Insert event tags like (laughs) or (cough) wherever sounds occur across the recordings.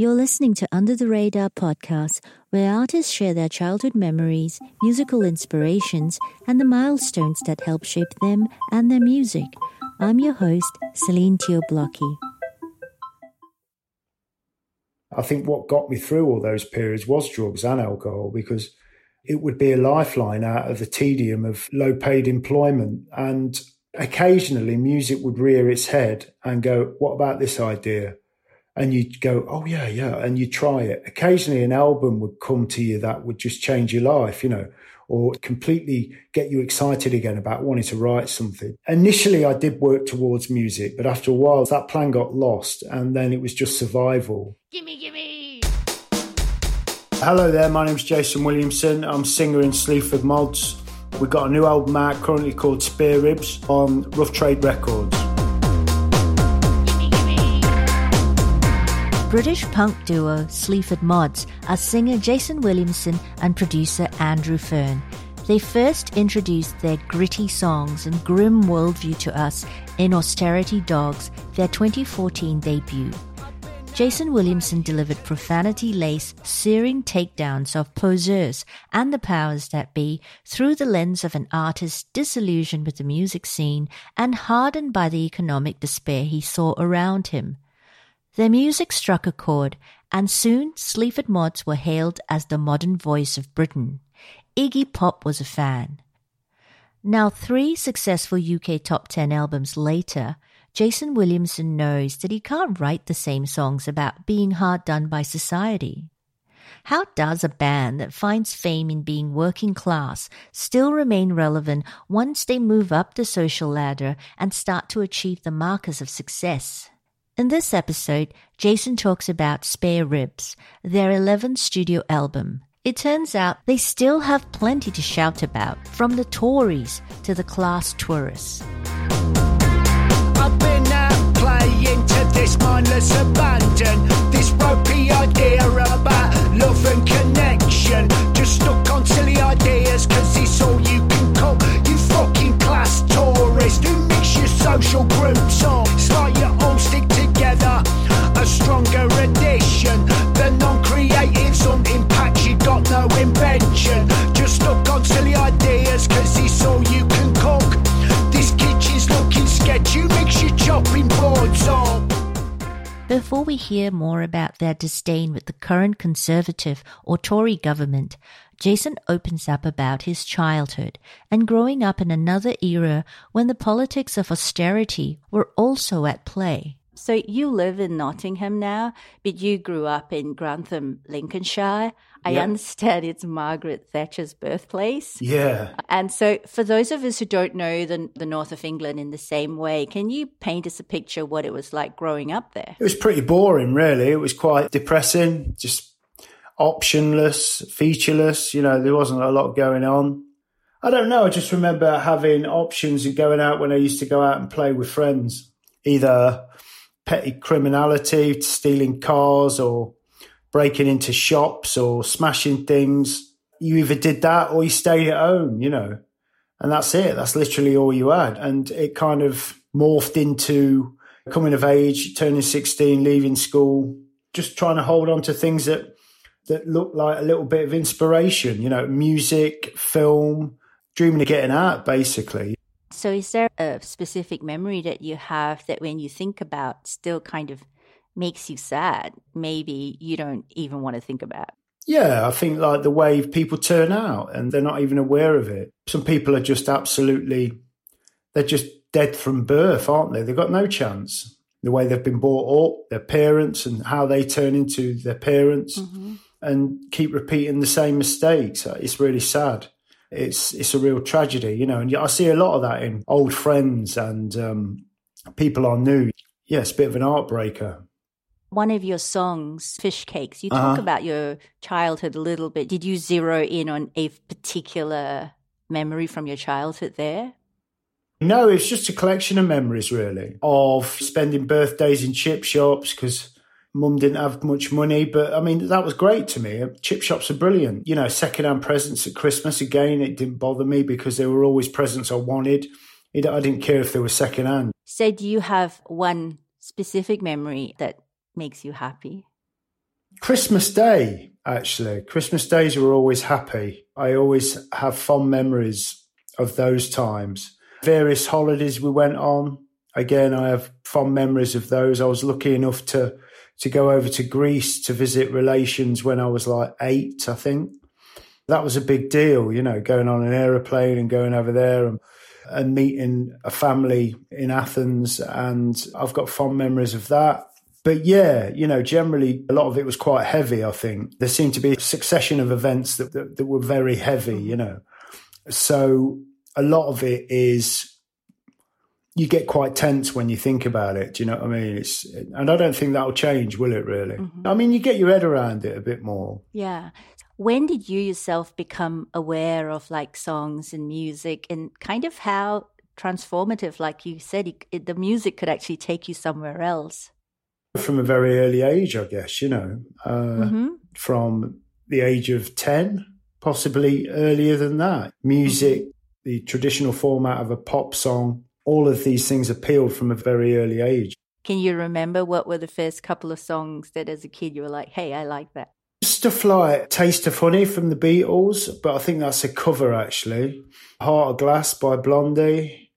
You're listening to Under the Radar podcast, where artists share their childhood memories, musical inspirations, and the milestones that help shape them and their music. I'm your host, Celine Teoblocki. I think what got me through all those periods was drugs and alcohol because it would be a lifeline out of the tedium of low paid employment. And occasionally music would rear its head and go, What about this idea? And you'd go, oh yeah, yeah, and you try it. Occasionally, an album would come to you that would just change your life, you know, or completely get you excited again about wanting to write something. Initially, I did work towards music, but after a while, that plan got lost, and then it was just survival. Gimme, gimme. Hello there, my name's Jason Williamson. I'm singer in Sleaford Mods. We've got a new album out currently called Spare Ribs on Rough Trade Records. British punk duo Sleaford Mods are singer Jason Williamson and producer Andrew Fearn. They first introduced their gritty songs and grim worldview to us in Austerity Dogs, their 2014 debut. Jason Williamson delivered profanity laced, searing takedowns of poseurs and the powers that be through the lens of an artist disillusioned with the music scene and hardened by the economic despair he saw around him. Their music struck a chord, and soon Sleaford Mods were hailed as the modern voice of Britain. Iggy Pop was a fan. Now, three successful UK top 10 albums later, Jason Williamson knows that he can't write the same songs about being hard done by society. How does a band that finds fame in being working class still remain relevant once they move up the social ladder and start to achieve the markers of success? In this episode, Jason talks about Spare Ribs, their 11th studio album. It turns out they still have plenty to shout about, from the Tories to the class tourists. I've been out playing to this mindless abandon, this ropey idea about love and connection. Just stuck on silly ideas, cause it's all you can call. You fucking class who mix your social groups up. Invention. Just stuck on silly ideas, cause it's all you can cook. This kitchen's looking sketchy, mix your chopping boards up. Before we hear more about their disdain with the current Conservative or Tory government, Jason opens up about his childhood and growing up in another era when the politics of austerity were also at play. So you live in Nottingham now, but you grew up in Grantham, Lincolnshire. I yep. understand it's Margaret Thatcher's birthplace. Yeah. And so, for those of us who don't know the, the north of England in the same way, can you paint us a picture what it was like growing up there? It was pretty boring, really. It was quite depressing, just optionless, featureless. You know, there wasn't a lot going on. I don't know. I just remember having options and going out when I used to go out and play with friends, either petty criminality, stealing cars or breaking into shops or smashing things. You either did that or you stayed at home, you know, and that's it. That's literally all you had. And it kind of morphed into coming of age, turning 16, leaving school, just trying to hold on to things that, that looked like a little bit of inspiration, you know, music, film, dreaming of getting out, basically. So, is there a specific memory that you have that when you think about still kind of makes you sad? Maybe you don't even want to think about? Yeah, I think like the way people turn out and they're not even aware of it. Some people are just absolutely, they're just dead from birth, aren't they? They've got no chance. The way they've been brought up, their parents, and how they turn into their parents mm-hmm. and keep repeating the same mistakes. It's really sad it's it's a real tragedy, you know. And I see a lot of that in old friends and um, people I knew. Yeah, it's a bit of an heartbreaker. One of your songs, Fish Cakes, you talk uh-huh. about your childhood a little bit. Did you zero in on a particular memory from your childhood there? No, it's just a collection of memories, really, of spending birthdays in chip shops because mum didn't have much money, but I mean, that was great to me. Chip shops are brilliant. You know, secondhand presents at Christmas, again, it didn't bother me because they were always presents I wanted. I didn't care if they were secondhand. So, do you have one specific memory that makes you happy? Christmas Day, actually. Christmas days were always happy. I always have fond memories of those times. Various holidays we went on. Again, I have fond memories of those. I was lucky enough to to go over to Greece to visit relations when I was like eight, I think. That was a big deal, you know, going on an aeroplane and going over there and, and meeting a family in Athens. And I've got fond memories of that. But yeah, you know, generally a lot of it was quite heavy, I think. There seemed to be a succession of events that, that, that were very heavy, you know. So a lot of it is you get quite tense when you think about it. Do you know what I mean? It's and I don't think that'll change, will it? Really? Mm-hmm. I mean, you get your head around it a bit more. Yeah. When did you yourself become aware of like songs and music and kind of how transformative, like you said, it, it, the music could actually take you somewhere else? From a very early age, I guess. You know, uh, mm-hmm. from the age of ten, possibly earlier than that. Music, mm-hmm. the traditional format of a pop song all of these things appealed from a very early age. Can you remember what were the first couple of songs that as a kid you were like, hey, I like that? Stuff like Taste of Honey from the Beatles, but I think that's a cover actually. Heart of Glass by Blondie.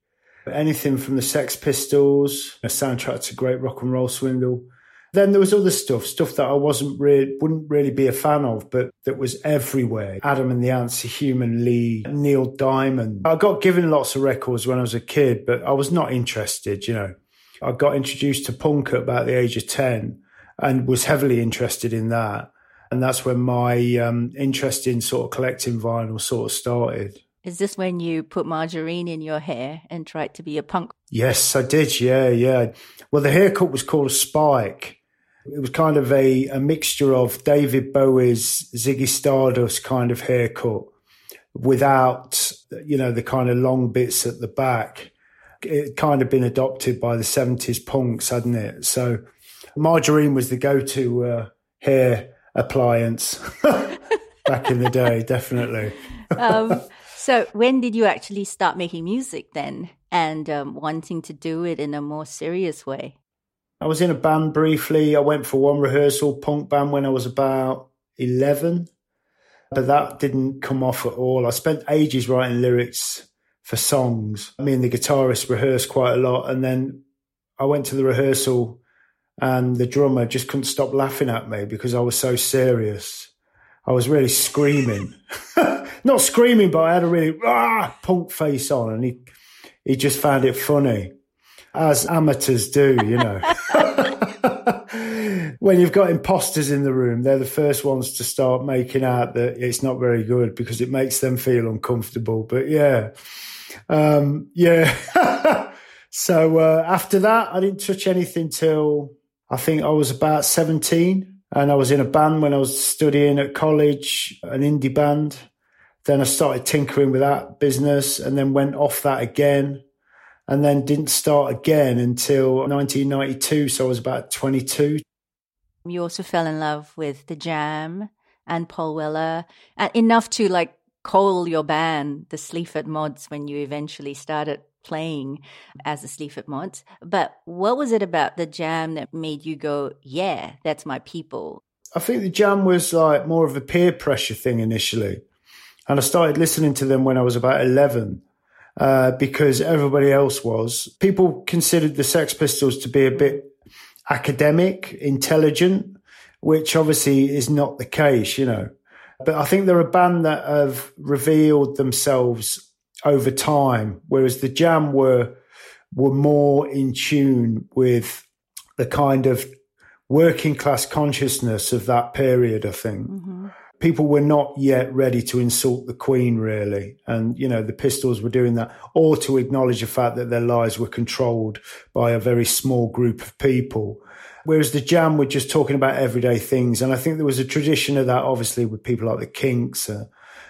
Anything from the Sex Pistols, a soundtrack to Great Rock and Roll Swindle. Then there was other stuff, stuff that I wasn't really, wouldn't really be a fan of, but that was everywhere. Adam and the Ants, Human League, Neil Diamond. I got given lots of records when I was a kid, but I was not interested, you know. I got introduced to punk at about the age of 10 and was heavily interested in that. And that's when my um, interest in sort of collecting vinyl sort of started. Is this when you put margarine in your hair and tried to be a punk? Yes, I did. Yeah, yeah. Well, the haircut was called a spike. It was kind of a, a mixture of David Bowie's Ziggy Stardust kind of haircut without, you know, the kind of long bits at the back. It kind of been adopted by the 70s punks, hadn't it? So margarine was the go to uh, hair appliance (laughs) back in the day, definitely. (laughs) um, so, when did you actually start making music then and um, wanting to do it in a more serious way? I was in a band briefly. I went for one rehearsal, punk band, when I was about 11, but that didn't come off at all. I spent ages writing lyrics for songs. Me and the guitarist rehearsed quite a lot. And then I went to the rehearsal and the drummer just couldn't stop laughing at me because I was so serious. I was really screaming. (laughs) Not screaming, but I had a really ah, punk face on and he, he just found it funny as amateurs do, you know. (laughs) when you've got imposters in the room, they're the first ones to start making out that it's not very good because it makes them feel uncomfortable. But yeah, um, yeah. (laughs) so uh, after that, I didn't touch anything till I think I was about 17. And I was in a band when I was studying at college, an indie band. Then I started tinkering with that business and then went off that again and then didn't start again until 1992. So I was about 22. You also fell in love with The Jam and Paul Weller, and enough to like call your band the Sleaford Mods when you eventually started playing as the Sleaford Mods. But what was it about The Jam that made you go, yeah, that's my people? I think The Jam was like more of a peer pressure thing initially. And I started listening to them when I was about 11 uh, because everybody else was. People considered the Sex Pistols to be a bit academic, intelligent, which obviously is not the case, you know. But I think they're a band that have revealed themselves over time, whereas the Jam were were more in tune with the kind of working class consciousness of that period. I think. Mm-hmm people were not yet ready to insult the Queen, really. And, you know, the Pistols were doing that, or to acknowledge the fact that their lives were controlled by a very small group of people. Whereas the Jam were just talking about everyday things. And I think there was a tradition of that, obviously, with people like the Kinks uh,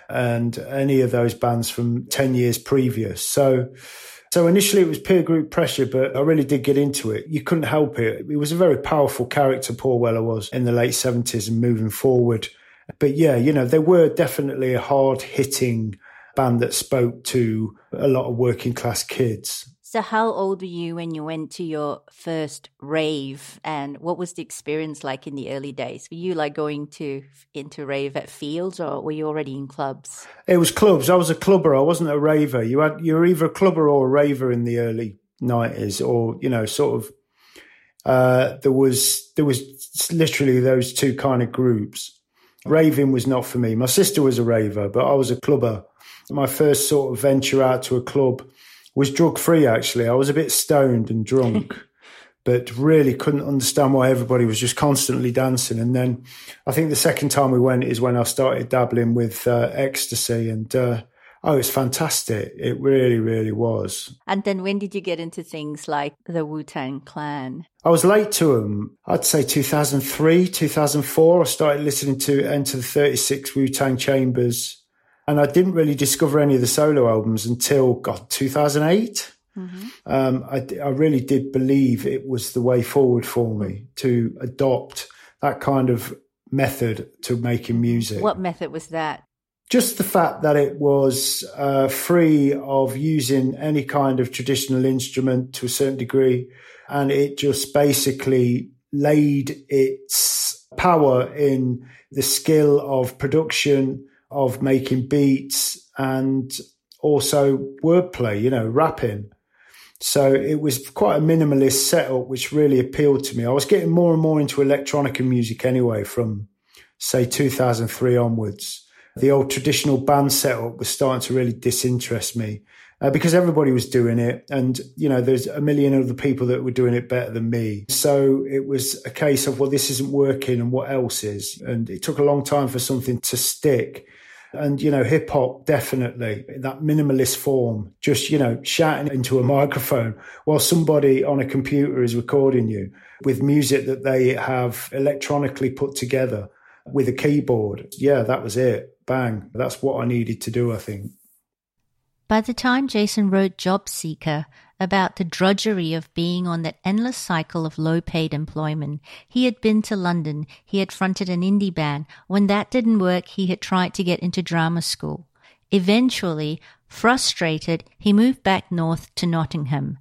and any of those bands from 10 years previous. So, so initially it was peer group pressure, but I really did get into it. You couldn't help it. It was a very powerful character, Paul Weller was in the late 70s and moving forward. But yeah, you know, they were definitely a hard hitting band that spoke to a lot of working class kids. So, how old were you when you went to your first rave, and what was the experience like in the early days? Were you like going to into rave at fields, or were you already in clubs? It was clubs. I was a clubber. I wasn't a raver. You had you were either a clubber or a raver in the early nineties, or you know, sort of. Uh, there was there was literally those two kind of groups. Raving was not for me. My sister was a raver, but I was a clubber. My first sort of venture out to a club was drug free actually. I was a bit stoned and drunk, (laughs) but really couldn't understand why everybody was just constantly dancing. And then I think the second time we went is when I started dabbling with uh, ecstasy and, uh, Oh, it's fantastic. It really, really was. And then when did you get into things like the Wu Tang Clan? I was late to them. I'd say 2003, 2004. I started listening to Enter the 36 Wu Tang Chambers and I didn't really discover any of the solo albums until, God, 2008. Mm-hmm. Um, I, I really did believe it was the way forward for me to adopt that kind of method to making music. What method was that? Just the fact that it was uh, free of using any kind of traditional instrument to a certain degree. And it just basically laid its power in the skill of production of making beats and also wordplay, you know, rapping. So it was quite a minimalist setup, which really appealed to me. I was getting more and more into electronica music anyway from, say, 2003 onwards. The old traditional band setup was starting to really disinterest me uh, because everybody was doing it. And, you know, there's a million other people that were doing it better than me. So it was a case of, well, this isn't working and what else is? And it took a long time for something to stick. And, you know, hip hop, definitely that minimalist form, just, you know, shouting into a microphone while somebody on a computer is recording you with music that they have electronically put together with a keyboard. Yeah, that was it. Bang. That's what I needed to do, I think. By the time Jason wrote Job Seeker, about the drudgery of being on that endless cycle of low paid employment. He had been to London, he had fronted an indie band. When that didn't work, he had tried to get into drama school. Eventually, frustrated, he moved back north to Nottingham.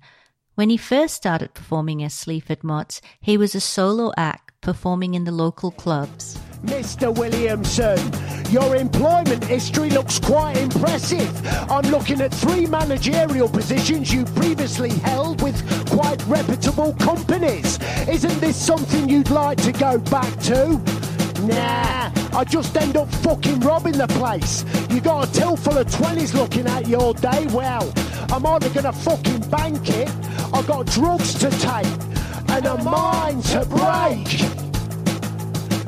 When he first started performing as Sleaford Mods, he was a solo act performing in the local clubs. Mr. Williamson, your employment history looks quite impressive. I'm looking at three managerial positions you previously held with quite reputable companies. Isn't this something you'd like to go back to? Nah, I just end up fucking robbing the place. You got a till full of 20s looking at you all day. Well, I'm either gonna fucking bank it, I've got drugs to take and a mind to break.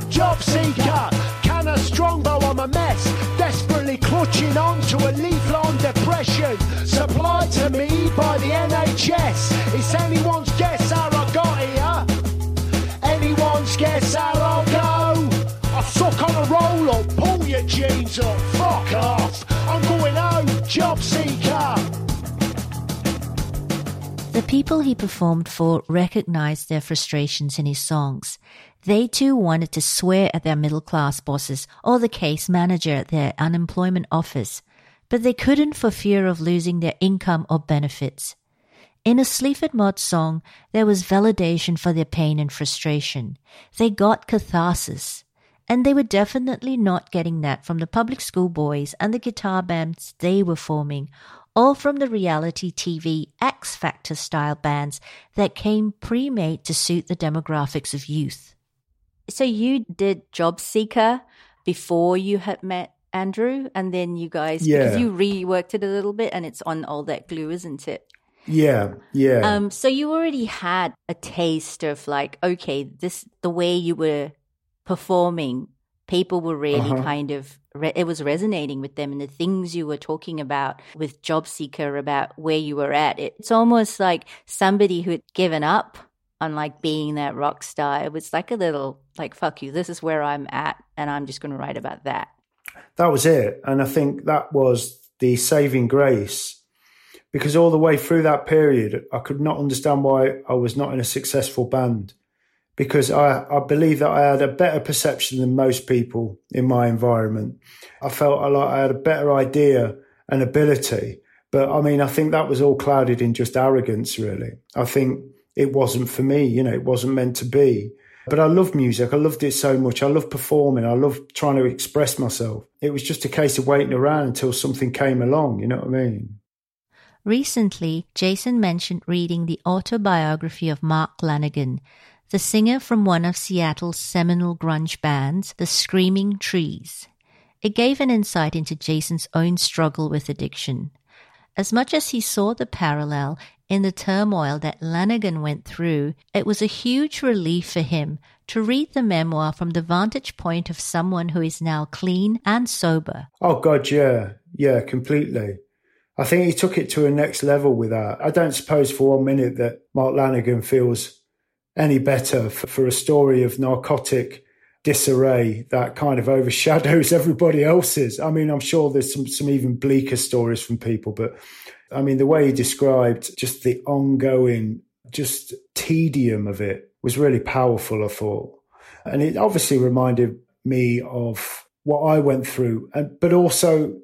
Job seeker, can a strongbow, I'm a mess, desperately clutching on to a leaf-long depression, supplied to me by the NHS. It's anyone's guess how I got here. Anyone's guess how I'll go. I suck on a roll up, pull your jeans up, fuck off. I'm going home, job seeker. People he performed for recognized their frustrations in his songs. They too wanted to swear at their middle class bosses or the case manager at their unemployment office, but they couldn't for fear of losing their income or benefits. In a Sleaford Mod song, there was validation for their pain and frustration. They got catharsis. And they were definitely not getting that from the public school boys and the guitar bands they were forming all from the reality TV X Factor style bands that came pre made to suit the demographics of youth. So you did Job Seeker before you had met Andrew, and then you guys, yeah. because you reworked it a little bit and it's on all that glue, isn't it? Yeah, yeah. Um, so you already had a taste of like, okay, this the way you were performing people were really uh-huh. kind of re- it was resonating with them and the things you were talking about with job seeker about where you were at it's almost like somebody who had given up on like being that rock star. It was like a little like fuck you this is where i'm at and i'm just going to write about that. That was it and i think that was the saving grace because all the way through that period i could not understand why i was not in a successful band because I, I believe that I had a better perception than most people in my environment. I felt like I had a better idea and ability, But I mean, I think that was all clouded in just arrogance, really. I think it wasn't for me, you know, it wasn't meant to be. But I love music. I loved it so much. I love performing. I love trying to express myself. It was just a case of waiting around until something came along. You know what I mean? Recently, Jason mentioned reading the autobiography of Mark Lanegan, the singer from one of Seattle's seminal grunge bands, The Screaming Trees. It gave an insight into Jason's own struggle with addiction. As much as he saw the parallel in the turmoil that Lanegan went through, it was a huge relief for him to read the memoir from the vantage point of someone who is now clean and sober. Oh, God, yeah. Yeah, completely. I think he took it to a next level with that. I don't suppose for one minute that Mark Lanegan feels any better for, for a story of narcotic disarray that kind of overshadows (laughs) everybody else's. I mean, I'm sure there's some, some even bleaker stories from people, but I mean, the way he described just the ongoing, just tedium of it was really powerful, I thought. And it obviously reminded me of what I went through, and, but also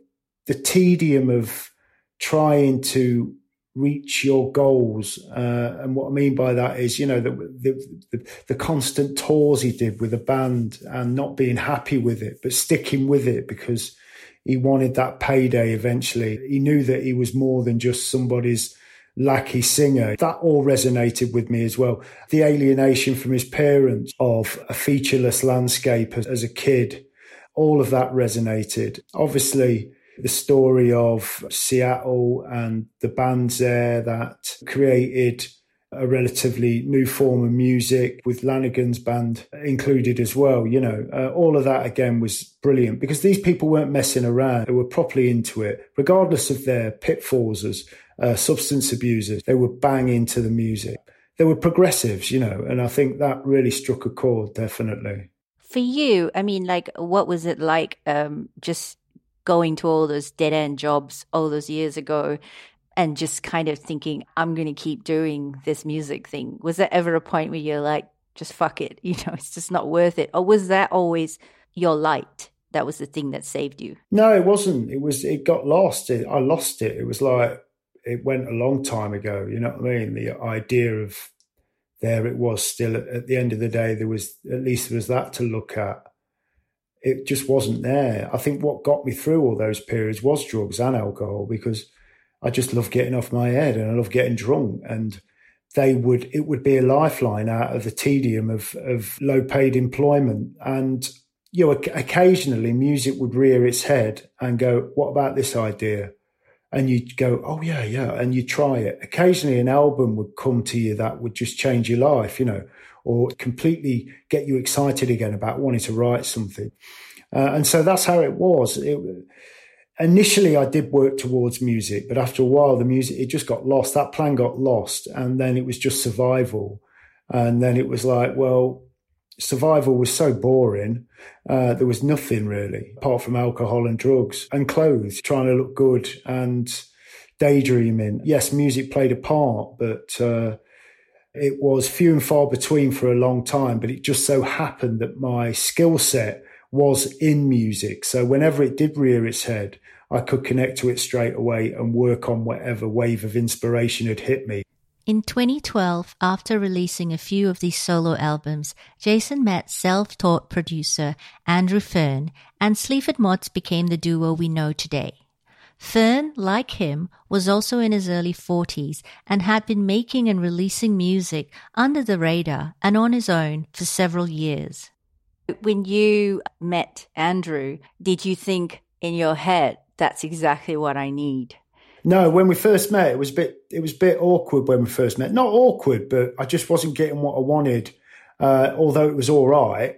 the tedium of trying to reach your goals. Uh, and what I mean by that is, you know, the, the, the, constant tours he did with the band and not being happy with it, but sticking with it because he wanted that payday eventually. He knew that he was more than just somebody's lackey singer. That all resonated with me as well. The alienation from his parents of a featureless landscape as, as a kid, all of that resonated. Obviously, the story of Seattle and the bands there that created a relatively new form of music with Lanegan's band included as well. You know, uh, all of that again was brilliant because these people weren't messing around. They were properly into it, regardless of their pitfalls as uh, substance abusers. They were bang into the music. They were progressives, you know, and I think that really struck a chord, definitely. For you, I mean, like, what was it like um, just going to all those dead end jobs all those years ago and just kind of thinking, I'm going to keep doing this music thing? Was there ever a point where you're like, just fuck it, (laughs) you know, it's just not worth it? Or was that always your light? That was the thing that saved you? No, it wasn't. It was, it got lost. It, I lost it. It was like, it went a long time ago. You know what I mean? The idea of there it was still at, at the end of the day, there was, at least there was that to look at it just wasn't there. I think what got me through all those periods was drugs and alcohol because I just love getting off my head and I love getting drunk. And they would, it would be a lifeline out of the tedium of, of low paid employment. And, you know, occasionally music would rear its head and go, what about this idea? And you'd go, oh, yeah, yeah. And you try it. Occasionally an album would come to you that would just change your life, you know, or completely get you excited again about wanting to write something. Uh, and so that's how it was. It, initially I did work towards music, but after a while, the music, it just got lost. That plan got lost. And then it was just survival. And then it was like, well, survival was so boring. Uh, there was nothing really apart from alcohol and drugs and clothes, trying to look good and daydreaming. Yes, music played a part, but, uh, it was few and far between for a long time, but it just so happened that my skill set was in music. So whenever it did rear its head, I could connect to it straight away and work on whatever wave of inspiration had hit me. In 2012, after releasing a few of these solo albums, Jason met self taught producer Andrew Fearn, and Sleaford Mods became the duo we know today. Fearn, like him, was also in his early 40s and had been making and releasing music under the radar and on his own for several years. When you met Andrew, did you think in your head, that's exactly what I need? No, when we first met, it was a bit it was a bit awkward when we first met. Not awkward, but I just wasn't getting what I wanted. Uh, although it was all right.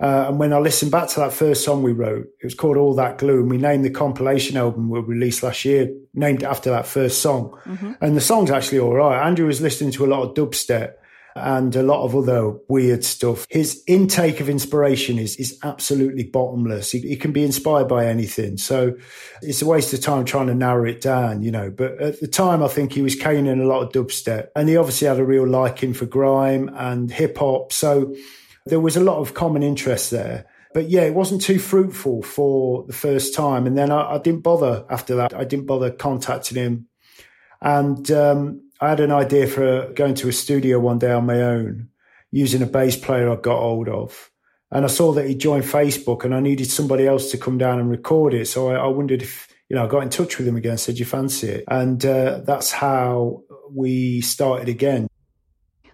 Uh, and when I listened back to that first song we wrote, it was called All That Glue. And we named the compilation album we released last year, named after that first song. Mm-hmm. And the song's actually all right. Andrew was listening to a lot of dubstep and a lot of other weird stuff. His intake of inspiration is, is absolutely bottomless. He, he, can be inspired by anything. So it's a waste of time trying to narrow it down, you know. But at the time, I think he was caning a lot of dubstep and he obviously had a real liking for grime and hip hop. So there was a lot of common interest there. But yeah, it wasn't too fruitful for the first time. And then I, I didn't bother after that. I didn't bother contacting him And um, I had an idea for going to a studio one day on my own using a bass player I got hold of. And I saw that he joined Facebook and I needed somebody else to come down and record it. So I, I wondered if, you know, I got in touch with him again, said, you fancy it? And uh, that's how we started again.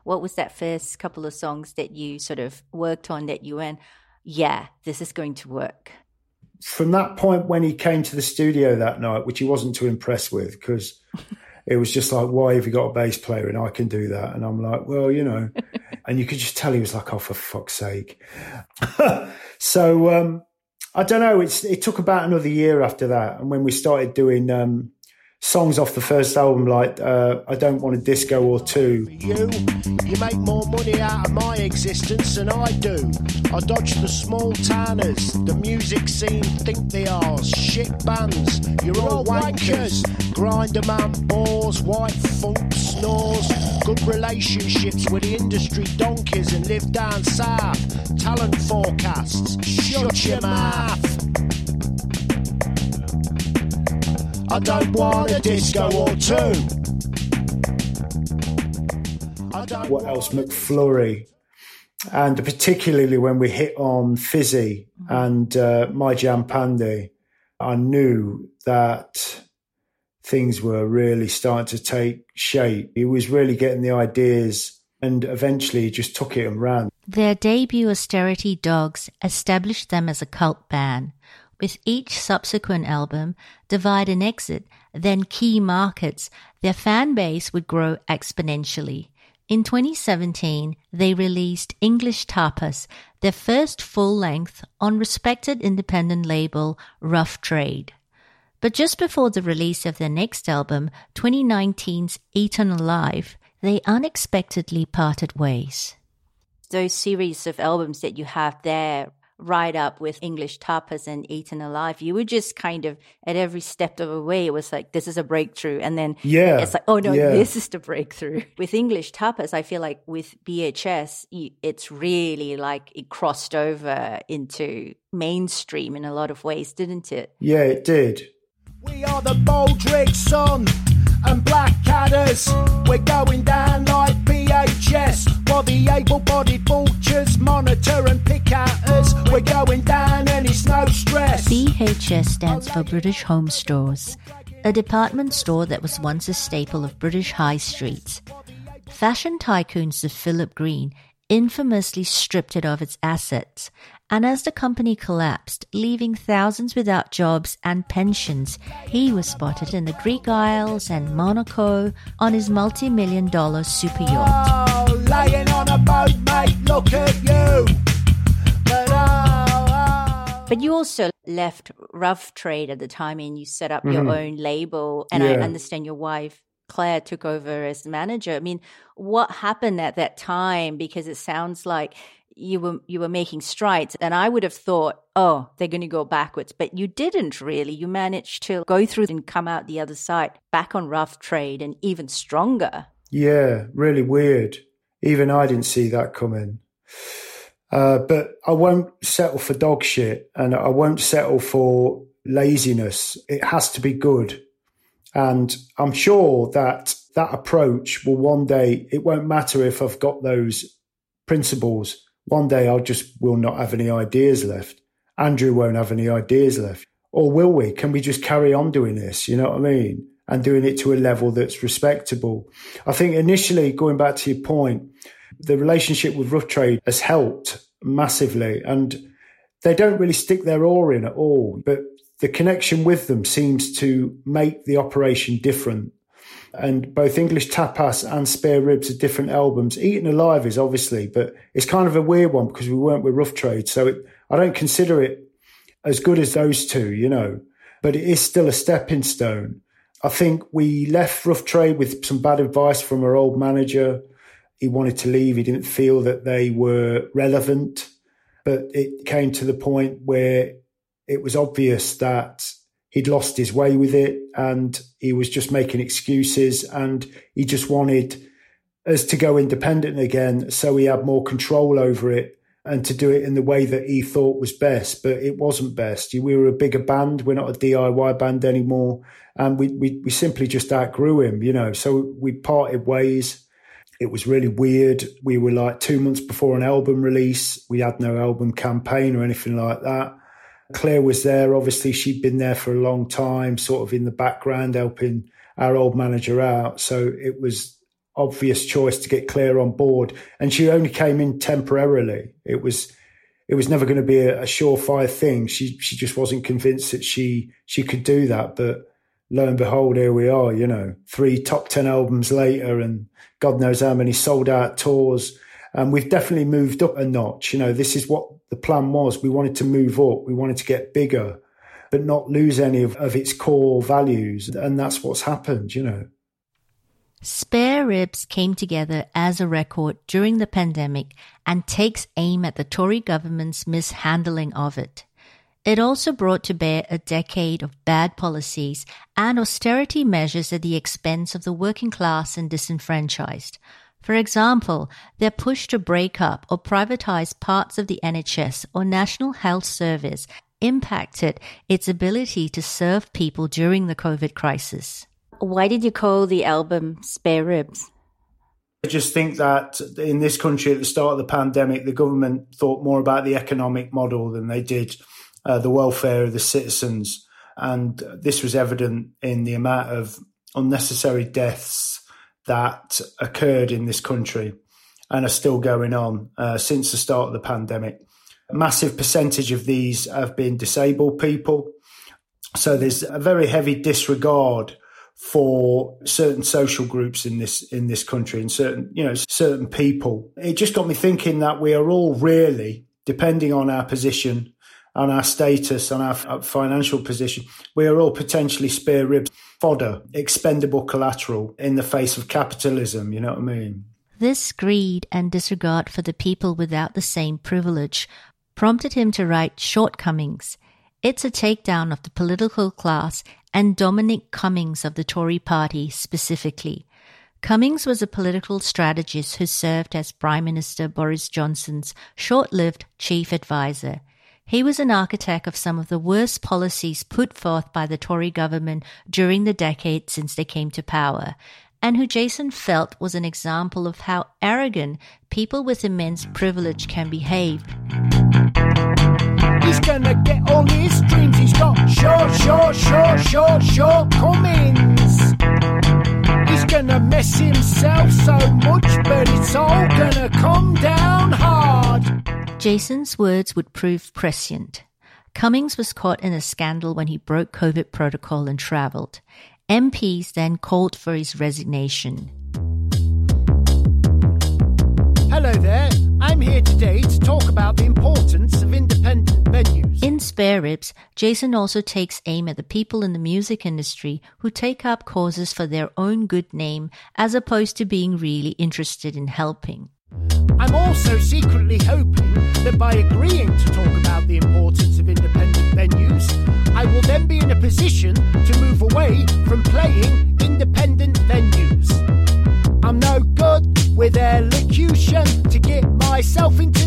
What was that first couple of songs that you sort of worked on that you went, yeah, this is going to work? From that point when he came to the studio that night, which he wasn't too impressed with, because (laughs) it was just like, why have you got a bass player and I can do that? And I'm like, well, you know, (laughs) and you could just tell he was like, oh, for fuck's sake. (laughs) so, um, I don't know. It's, it took about another year after that. And when we started doing, um, songs off the first album, like uh, I Don't Want a Disco or Two. You, you make more money out of my existence than I do. I dodge the small tanners, the music scene think they are shit bands. You're all wankers, grinder man bores, white funk snores, good relationships with the industry donkeys and live down south. Talent forecasts, shut your mouth. I don't want a disco or two. What else? McFlurry. And particularly when we hit on Fizzy mm-hmm. and uh, My Jam Pandy, I knew that things were really starting to take shape. He was really getting the ideas and eventually just took it and ran. Their debut Austerity Dogs established them as a cult band with each subsequent album, Divide and Exit, then Key Markets, their fan base would grow exponentially. In 2017, they released English Tapas, their first full length on respected independent label Rough Trade. But just before the release of their next album, 2019's Eaten Alive, they unexpectedly parted ways. Those series of albums that you have there right up with English tapas and Eaten Alive. You were just kind of at every step of the way, it was like, this is a breakthrough. And then yeah, it's like, oh no, yeah. this is the breakthrough. (laughs) With English tapas, I feel like with BHS, it's really like it crossed over into mainstream in a lot of ways, didn't it? Yeah, it did. We are the Baldrick Son and Blackadder's. We're going down like BHS stands for British Home Stores, a department store that was once a staple of British high streets. Fashion tycoon Sir Philip Green infamously stripped it of its assets and as the company collapsed, leaving thousands without jobs and pensions, he was spotted in the Greek Isles and Monaco on his multi million dollar super yacht. Oh, but you also left Rough Trade at the time and you set up mm-hmm. your own label. And yeah. I understand your wife Claire took over as manager. I mean, what happened at that time? Because it sounds like you were you were making strides and i would have thought oh they're going to go backwards but you didn't really you managed to go through and come out the other side back on rough trade and even stronger yeah really weird even i didn't see that coming uh, but i won't settle for dog shit and i won't settle for laziness it has to be good and i'm sure that that approach will one day it won't matter if i've got those principles one day I just will not have any ideas left. Andrew won't have any ideas left. Or will we? Can we just carry on doing this? You know what I mean? And doing it to a level that's respectable. I think initially, going back to your point, the relationship with Rough Trade has helped massively. And they don't really stick their oar in at all. But the connection with them seems to make the operation different and both English Tapas and Spare Ribs are different albums. Eaten Alive is obviously, but it's kind of a weird one because we weren't with Rough Trade, so it, I don't consider it as good as those two, you know. But it is still a stepping stone. I think we left Rough Trade with some bad advice from our old manager. He wanted to leave. He didn't feel that they were relevant. But it came to the point where it was obvious that he'd lost his way with it and he was just making excuses and he just wanted us to go independent again so he had more control over it and to do it in the way that he thought was best, but it wasn't best. We were a bigger band. We're not a DIY band anymore. And we, we, we simply just outgrew him, you know. So we parted ways. It was really weird. We were like two months before an album release. We had no album campaign or anything like that. Claire was there. Obviously, she'd been there for a long time, sort of in the background, helping our old manager out. So it was obvious choice to get Claire on board, and she only came in temporarily. It was it was never going to be a, a surefire thing. She she just wasn't convinced that she she could do that. But lo and behold, here we are. You know, three top ten albums later, and God knows how many sold out tours. And we've definitely moved up a notch. You know, this is what the plan was. We wanted to move up. We wanted to get bigger, but not lose any of, of its core values. And that's what's happened. You know. Spare Ribs came together as a record during the pandemic and takes aim at the Tory government's mishandling of it. It also brought to bear a decade of bad policies and austerity measures at the expense of the working class and disenfranchised. For example, their push to break up or privatize parts of the NHS or National Health Service impacted its ability to serve people during the COVID crisis. Why did you call the album Spare Ribs? I just think that in this country at the start of the pandemic, the government thought more about the economic model than they did uh, the welfare of the citizens. And this was evident in the amount of unnecessary deaths that occurred in this country and are still going on uh, since the start of the pandemic. A massive percentage of these have been disabled people. So there's a very heavy disregard for certain social groups in this in this country and certain you know certain people it just got me thinking that we are all really depending on our position on our status on our financial position we are all potentially spare ribs fodder expendable collateral in the face of capitalism you know what i mean this greed and disregard for the people without the same privilege prompted him to write Shortcummings it's a takedown of the political class and Dominic Cummings of the Tory party specifically. Cummings was a political strategist who served as Prime Minister Boris Johnson's short lived chief advisor. He was an architect of some of the worst policies put forth by the Tory government during the decade since they came to power, and who Jason felt was an example of how arrogant people with immense privilege can behave. He's gonna get all his dreams. He's got short, short, short, short, shortcomings. He's gonna mess himself so much, but it's all gonna come down hard. Jason's words would prove prescient. Cummings was caught in a scandal when he broke COVID protocol and travelled. MPs then called for his resignation. Hello there. I'm here today to talk about the importance of independent venues. In Spare Ribs, Jason also takes aim at the people in the music industry who take up causes for their own good name as opposed to being really interested in helping. I'm also secretly hoping that by agreeing to talk about the importance of independent venues, I will then be in a position to move away from playing independent venues. I'm no good with elocution to get myself into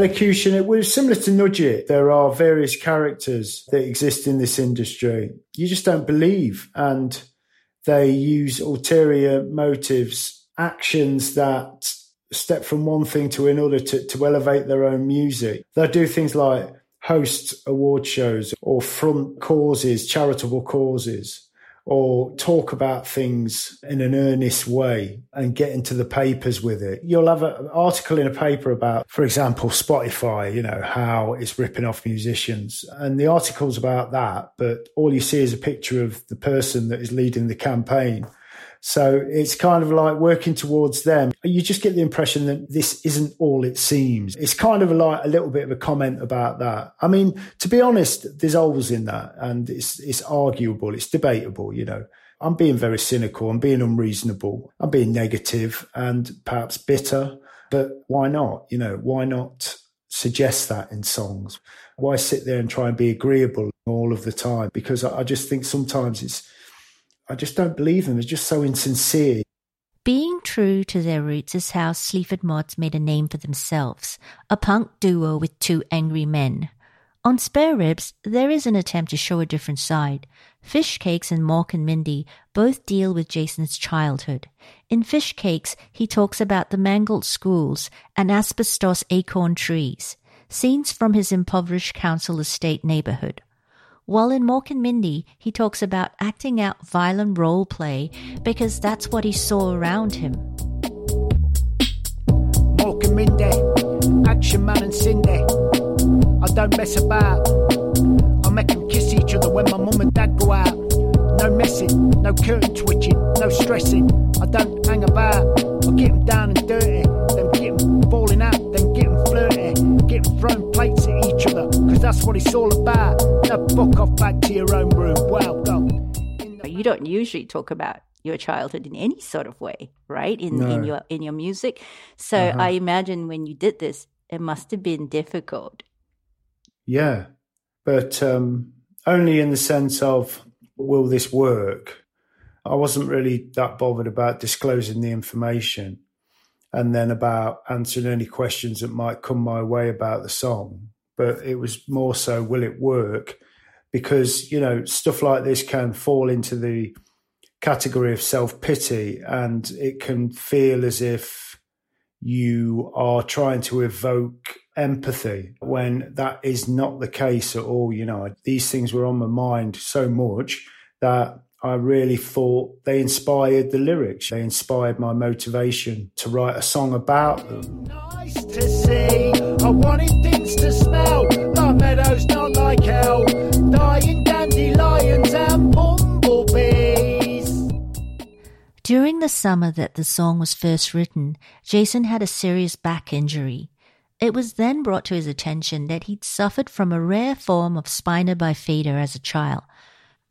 elocution, it was similar to Nudge It. There are various characters that exist in this industry. You just don't believe. And they use ulterior motives, actions that step from one thing to another to, to elevate their own music. They do things like host award shows or front causes, charitable causes or talk about things in an earnest way and get into the papers with it. You'll have an article in a paper about, for example, Spotify, you know, how it's ripping off musicians. And the article's about that, but all you see is a picture of the person that is leading the campaign so it's kind of like working towards them. You just get the impression that this isn't all it seems. It's kind of like a little bit of a comment about that. I mean, to be honest, there's holes in that and it's, it's arguable. It's debatable, you know. I'm being very cynical, I'm being unreasonable, I'm being negative and perhaps bitter. But why not? You know, why not suggest that in songs? Why sit there and try and be agreeable all of the time? Because I just think sometimes it's, I just don't believe them. It's just so insincere. Being true to their roots is how Sleaford Mods made a name for themselves, a punk duo with two angry men. On Spare Ribs, there is an attempt to show a different side. Fish Cakes and Mork and Mindy both deal with Jason's childhood. In Fish Cakes, he talks about the mangled schools and asbestos acorn trees, scenes from his impoverished council estate neighborhood. While in Mork and Mindy, he talks about acting out violent role play because that's what he saw around him. Mork and Mindy, Action Man and Cindy. I don't mess about. I make them kiss each other when my mum and dad go out. No messing, no curtain twitching, no stressing. I don't hang about. I get them down and dirty, that's what it's all about. Now fuck off back to your own room. Well done. You don't usually talk about your childhood in any sort of way, right? In No. in your in your music. So Uh-huh. I imagine when you did this, it must have been difficult. Yeah, but um, only in the sense of will this work? I wasn't really that bothered about disclosing the information and then about answering any questions that might come my way about the song. But it was more so, will it work? Because, you know, stuff like this can fall into the category of self pity and it can feel as if you are trying to evoke empathy when that is not the case at all. You know, these things were on my mind so much that I really thought they inspired the lyrics. They inspired my motivation to write a song about them. Nice to smell like meadows, not like hell. Dying dandelions and bumblebees. During the summer that the song was first written, Jason had a serious back injury. It was then brought to his attention that he'd suffered from a rare form of spina bifida as a child.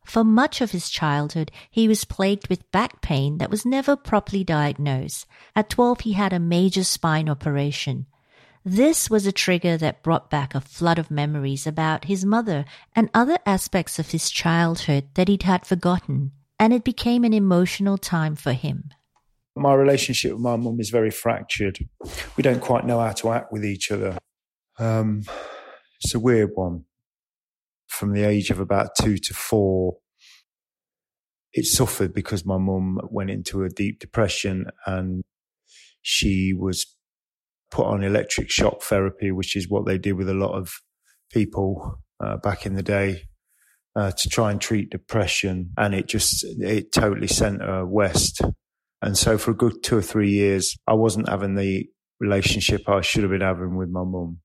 For much of his childhood, he was plagued with back pain that was never properly diagnosed. At 12, he had a major spine operation. This was a trigger that brought back a flood of memories about his mother and other aspects of his childhood that he'd had forgotten, and it became an emotional time for him. My relationship with my mum is very fractured. We don't quite know how to act with each other. Um, it's a weird one. From the age of about two to four, it suffered because my mum went into a deep depression and she was put on electric shock therapy, which is what they did with a lot of people uh, back in the day uh, to try and treat depression. And it just, it totally sent her west. And so for a good two or three years, I wasn't having the relationship I should have been having with my mum.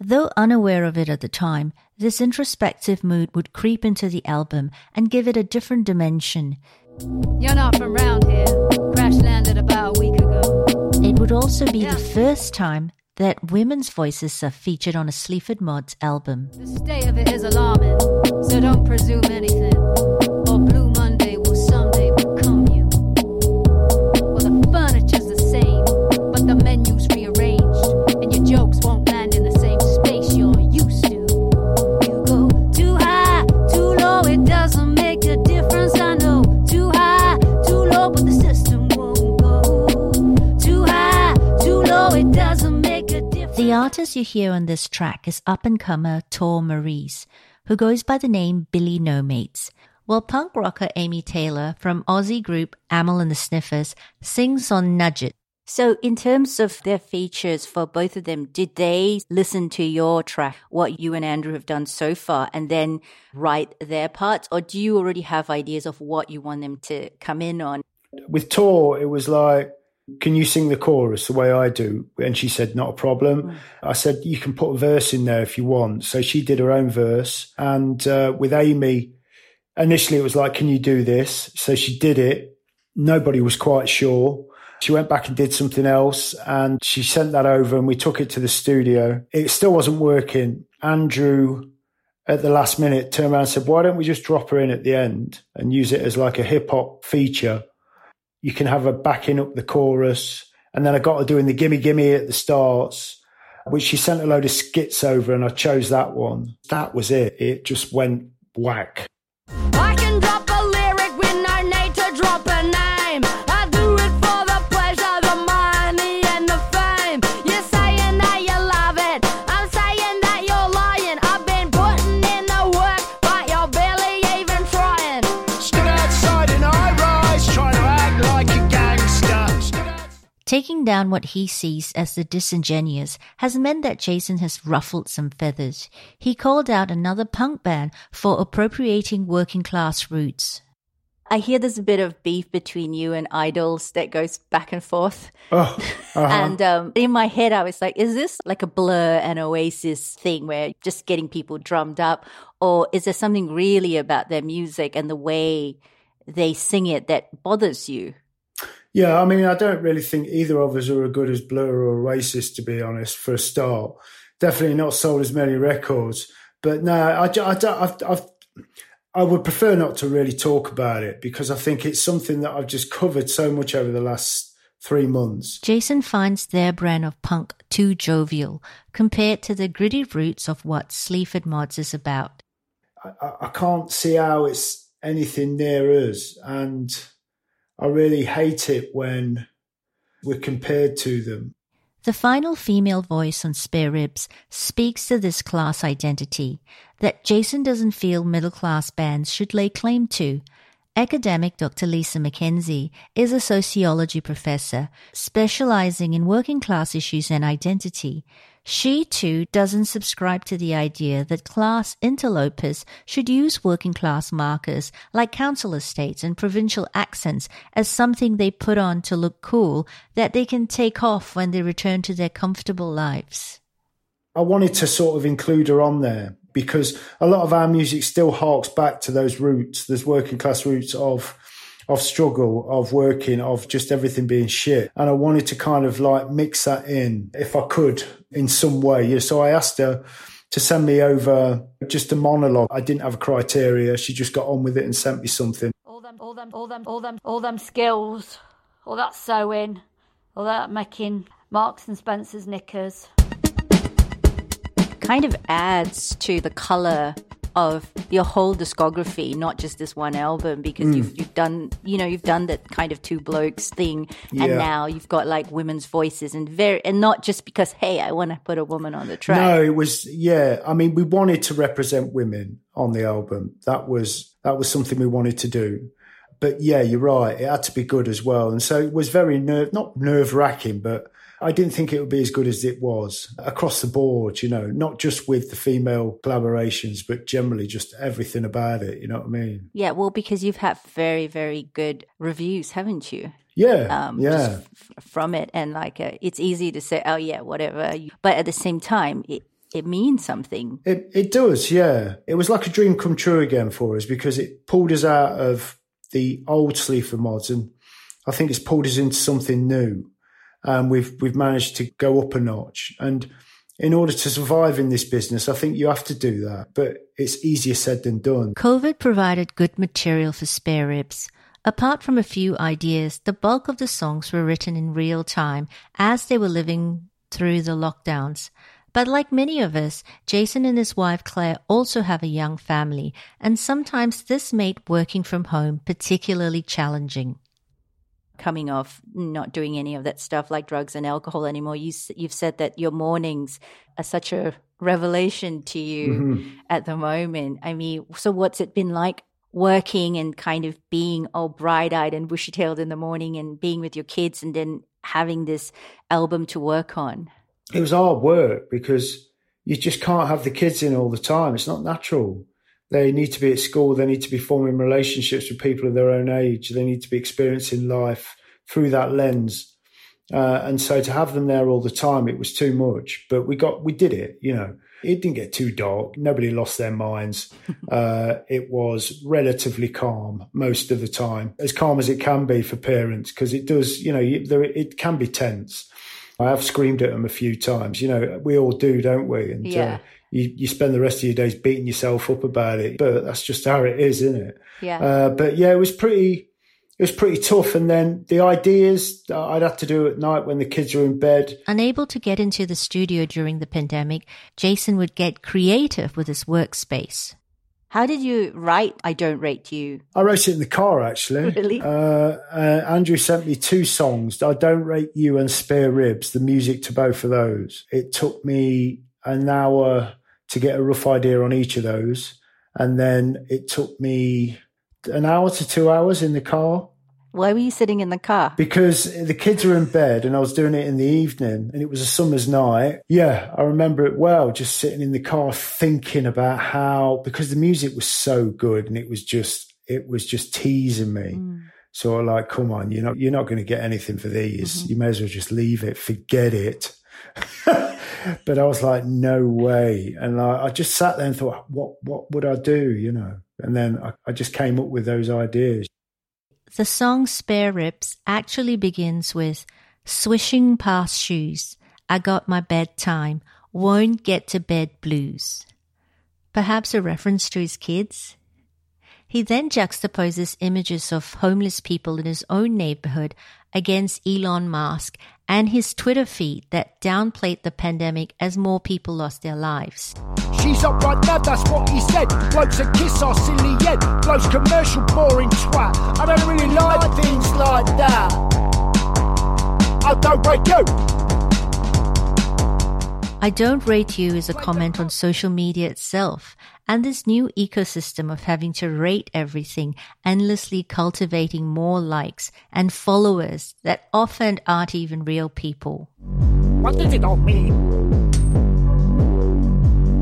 Though unaware of it at the time, this introspective mood would creep into the album and give it a different dimension. You're not from round here. Crash landed about a week ago. It would also be the first time that women's voices are featured on a Sleaford Mods album. The state of it is alarming, so don't presume anything. Artist you hear on this track is up and comer Tor Maries, who goes by the name Billy Nomates, while punk rocker Amy Taylor from Aussie group Amyl and the Sniffers sings on Nudge It. So, in terms of their features for both of them, did they listen to your track, what you and Andrew have done so far, and then write their parts? Or do you already have ideas of what you want them to come in on? With Tor, it was like, can you sing the chorus the way I do? And she said, not a problem. I said, you can put a verse in there if you want. So she did her own verse. And uh, with Amy, initially it was like, can you do this? So she did it. Nobody was quite sure. She went back and did something else and she sent that over and we took it to the studio. It still wasn't working. Andrew at the last minute turned around and said, why don't we just drop her in at the end and use it as like a hip hop feature? You can have her backing up the chorus. And then I got her doing the gimme gimme at the starts, which she sent a load of skits over and I chose that one. That was it. It just went whack. Taking down what he sees as the disingenuous has meant that Jason has ruffled some feathers. He called out another punk band for appropriating working class roots. I hear there's a bit of beef between you and Idles that goes back and forth. Oh, uh-huh. And um, in my head, I was like, is this like a Blur and Oasis thing where just getting people drummed up? Or is there something really about their music and the way they sing it that bothers you? Yeah, I mean, I don't really think either of us are as good as Blur or Oasis, to be honest, for a start. Definitely not sold as many records. But no, I, I, I've, I've, I would prefer not to really talk about it because I think it's something that I've just covered so much over the last three months. Jason finds their brand of punk too jovial compared to the gritty roots of what Sleaford Mods is about. I, I- I can't see how it's anything near us. And I really hate it when we're compared to them. The final female voice on Spare Ribs speaks to this class identity that Jason doesn't feel middle class bands should lay claim to. Academic Dr. Lisa McKenzie is a sociology professor specializing in working class issues and identity. She too doesn't subscribe to the idea that class interlopers should use working class markers like council estates and provincial accents as something they put on to look cool that they can take off when they return to their comfortable lives. I wanted to sort of include her on there because a lot of our music still harks back to those roots, those working class roots of of struggle, of working, of just everything being shit. And I wanted to kind of like mix that in if I could in some way. Yeah, So I asked her to send me over just a monologue. I didn't have a criteria. She just got on with it and sent me something. All them, all them, all them, all them, all them skills, all that sewing, all that making Marks and Spencer's knickers. Kind of adds to the color of your whole discography, not just this one album, because mm. you've, you've done, you know, you've done that kind of two blokes thing, and Yeah. now you've got like women's voices and very, and not just because, hey, I want to put a woman on the track. No, it was yeah. I mean, we wanted to represent women on the album. That was that was something we wanted to do. But yeah, you're right. It had to be good as well, and so it was very nerve not nerve wracking, but I didn't think it would be as good as it was across the board. You know, not just with the female collaborations, but generally just everything about it. You know what I mean? Yeah, well, because you've had very, very good reviews, haven't you? Yeah, um, yeah. f- from it. And like, uh, it's easy to say, oh, yeah, whatever. But at the same time, it, it means something. It it does, yeah. It was like a dream come true again for us because it pulled us out of the old Sleaford mods, and I think it's pulled us into something new. And we've we've managed to go up a notch. And in order to survive in this business, I think you have to do that. But it's easier said than done. COVID provided good material for spare ribs. Apart from a few ideas, the bulk of the songs were written in real time as they were living through the lockdowns. But like many of us, Jason and his wife Claire also have a young family, and sometimes this made working from home particularly challenging. Coming off not doing any of that stuff like drugs and alcohol anymore, you you've said that your mornings are such a revelation to you Mm-hmm. at the moment. I mean, so what's it been like working and kind of being all bright eyed and bushy tailed in the morning and being with your kids and then having this album to work on? It was hard work because you just can't have the kids in all the time. It's not natural. They need to be at school. They need to be forming relationships with people of their own age. They need to be experiencing life through that lens. Uh, and so to have them there all the time, it was too much. But we got, we did it. You know, it didn't get too dark. Nobody lost their minds. (laughs) uh, it was relatively calm most of the time, as calm as it can be for parents, because it does. You know, you, there, it can be tense. I have screamed at them a few times. You know, we all do, don't we? And Yeah. uh, you, you spend the rest of your days beating yourself up about it, but that's just how it is, isn't it? Yeah. Uh, but yeah, it was pretty, it was pretty tough. And then the ideas that I'd have to do at night when the kids are in bed. Unable to get into the studio during the pandemic, Jason would get creative with his workspace. How did you write I Don't Rate You? I wrote it in the car actually. Really? Uh, uh, Andrew sent me two songs. I don't rate you and spare ribs. The music to both of those. It took me an hour to get a rough idea on each of those, and then it took me an hour to two hours in the car Why were you sitting in the car? because the kids were in bed and I was doing it in the evening and it was a summer's night. Yeah, I remember it well, just sitting in the car thinking about how, because the music was so good and it was just, it was just teasing me. Mm. So I'm like, come on, you're not, you're not going to get anything for these. Mm-hmm. You may as well just leave it, forget it. (laughs) but I was like, no way. And I, I just sat there and thought, what, what would I do? You know? And then I, I just came up with those ideas. The song Spare Ribs actually begins with swishing past shoes. I got my bedtime, won't get to bed blues. Perhaps a reference to his kids? He then juxtaposes images of homeless people in his own neighborhood against Elon Musk and his Twitter feed that downplayed the pandemic as more people lost their lives. She's up right now, that's what he said. Blokes a kiss our silly head. Blokes commercial boring twat. I don't really like things like that. I don't break you. I Don't Rate You is a comment on social media itself and this new ecosystem of having to rate everything, endlessly cultivating more likes and followers that often aren't even real people. What does it all mean?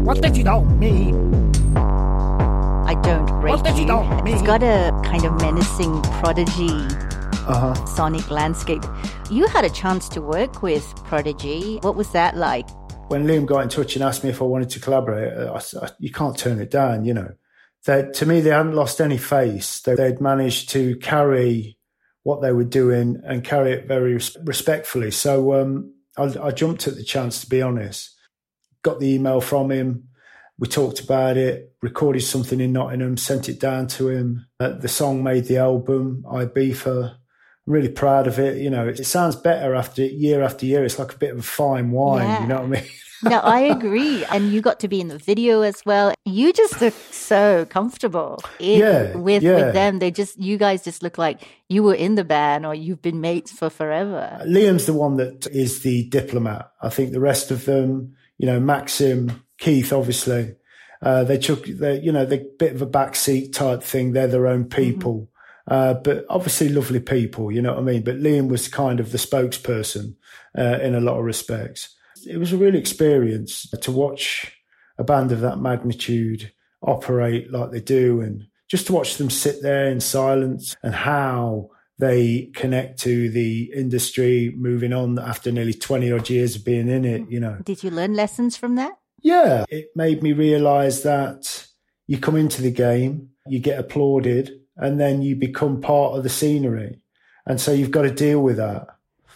What does it all mean? I Don't Rate What does it You. all mean? It's got a kind of menacing prodigy Uh huh. sonic landscape. You had a chance to work with Prodigy. What was that like? When Liam got in touch and asked me if I wanted to collaborate, uh, I, you can't turn it down, you know. They, to me, they hadn't lost any face. They, they'd managed to carry what they were doing and carry it very res- respectfully. So um, I, I jumped at the chance, to be honest. Got the email from him. We talked about it, recorded something in Nottingham, sent it down to him. Uh, the song made the album, Ibiza. I'm really proud of it. You know, it sounds better after year after year. It's like a bit of a fine wine. Yeah. You know what I mean? (laughs) No, I agree. And you got to be in the video as well. You just look so comfortable in, Yeah, with yeah. with them. They just you guys just look like you were in the band or you've been mates for forever. Liam's the one that is the diplomat. I think the rest of them, you know, Maxim, Keith, obviously, uh, they took, the you know, they're bit of a backseat type thing. They're their own people. Uh, but obviously lovely people, you know what I mean? But Liam was kind of the spokesperson uh, in a lot of respects. It was a real experience to watch a band of that magnitude operate like they do and just to watch them sit there in silence and how they connect to the industry moving on after nearly 20 odd years of being in it, you know. Did you learn lessons from that? Yeah, it made me realize that you come into the game, you get applauded, and then you become part of the scenery. And so you've got to deal with that.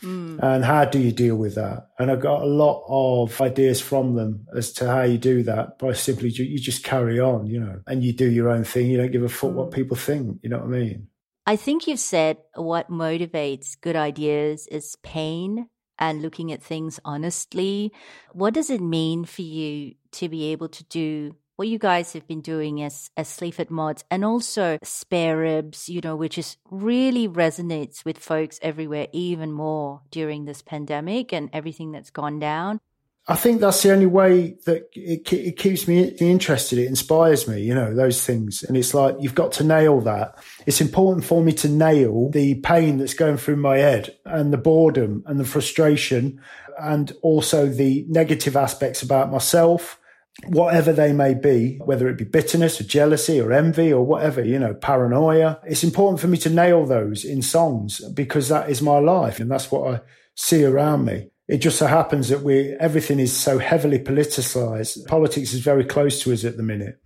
Mm. And how do you deal with that? And I got a lot of ideas from them as to how you do that by simply ju- you just carry on, you know, and you do your own thing. You don't give a fuck what mm. people think. You know what I mean? I think you've said what motivates good ideas is pain and looking at things honestly. What does it mean for you to be able to do what you guys have been doing as as Sleaford Mods and also Spare Ribs, you know, which is really resonates with folks everywhere even more during this pandemic and everything that's gone down. I think that's the only way that it, it keeps me interested. It inspires me, you know, those things. And it's like, you've got to nail that. It's important for me to nail the pain that's going through my head and the boredom and the frustration and also the negative aspects about myself, whatever they may be, whether it be bitterness or jealousy or envy or whatever, you know, paranoia. It's important for me to nail those in songs because that is my life and that's what I see around me. It just so happens that we everything is so heavily politicized. Politics is very close to us at the minute.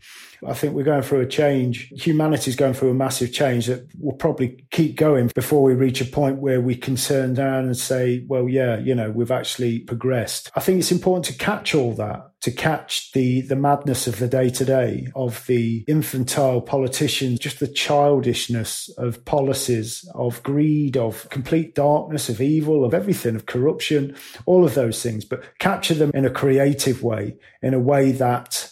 I think we're going through a change. Humanity's going through a massive change that will probably keep going before we reach a point where we can turn down and say, well, yeah, you know, we've actually progressed. I think it's important to catch all that to catch the the madness of the day to day of the infantile politicians, just the childishness of policies, of greed, of complete darkness, of evil, of everything, of corruption, all of those things, but capture them in a creative way, in a way that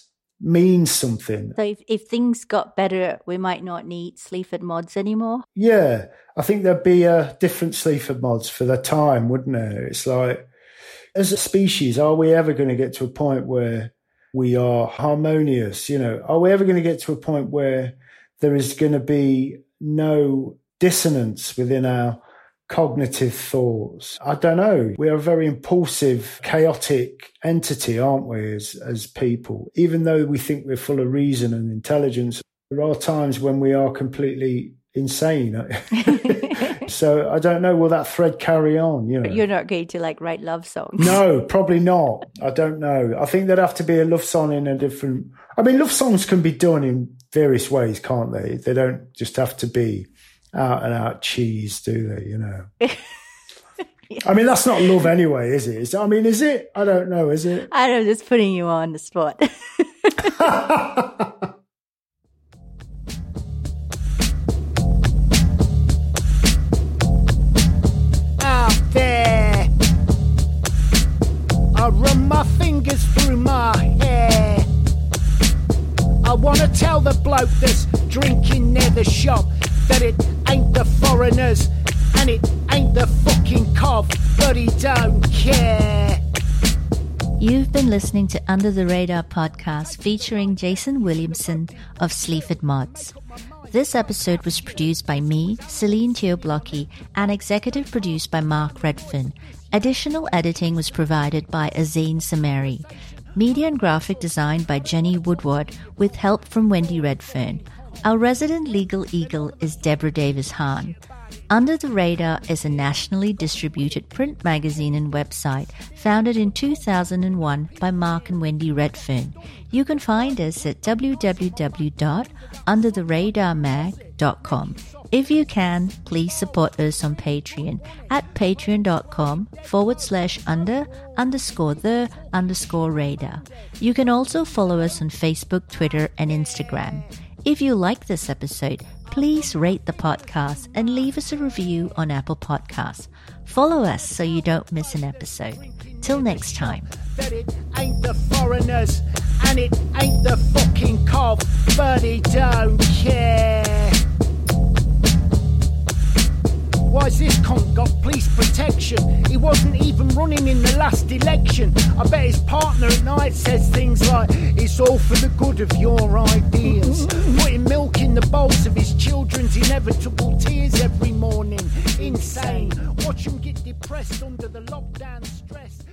means something. So if, if things got better, we might not need Sleaford mods anymore. Yeah, I think there'd be a different Sleaford mods for the time, wouldn't there? It's like as a species, are we ever going to get to a point where we are harmonious? You know, are we ever going to get to a point where there is going to be no dissonance within our cognitive thoughts? I don't know. We are a very impulsive, chaotic entity, aren't we, as, as people? Even though we think we're full of reason and intelligence, there are times when we are completely insane. (laughs) so I don't know. Will that thread carry on? You know, you're not going to like write love songs. No, probably not. I don't know. I think there'd have to be a love song in a different. I mean, love songs can be done in various ways, can't they? They don't just have to be out and out cheese, do they? You know. (laughs) yeah. I mean, that's not love anyway, is it? Is, I mean, is it? I don't know. Is it? I don't know. Just putting you on the spot. (laughs) Out there, I run my fingers through my hair. I wanna tell the bloke that's drinking near the shop that it ain't the foreigners and it ain't the fucking but he don't care. You've been listening to Under the Radar podcast featuring Jason Williamson of Sleaford Mods. This episode was produced by me, Celine Teoblocki, and executive produced by Mark Redfern. Additional editing was provided by Azane Samari. Media and graphic design by Jenny Woodward with help from Wendy Redfern. Our resident legal eagle is Deborah Davis Hahn. Under the Radar is a nationally distributed print magazine and website founded in 2001 by Mark and Wendy Redfern. You can find us at www.undertheradarmag.com. If you can, please support us on Patreon at patreon.com forward slash under underscore the underscore radar. You can also follow us on Facebook, Twitter, and Instagram. If you like this episode, please rate the podcast and leave us a review on Apple Podcasts. Follow us so you don't miss an episode. Till next time. It ain't the foreigners and it ain't the fucking but he don't care. Why's this cunt got police protection? He wasn't even running in the last election. I bet his partner at night says things like, It's all for the good of your ideas. Putting milk in the bowls of his children's inevitable tears every morning. Insane. Watch him get depressed under the lockdown stress.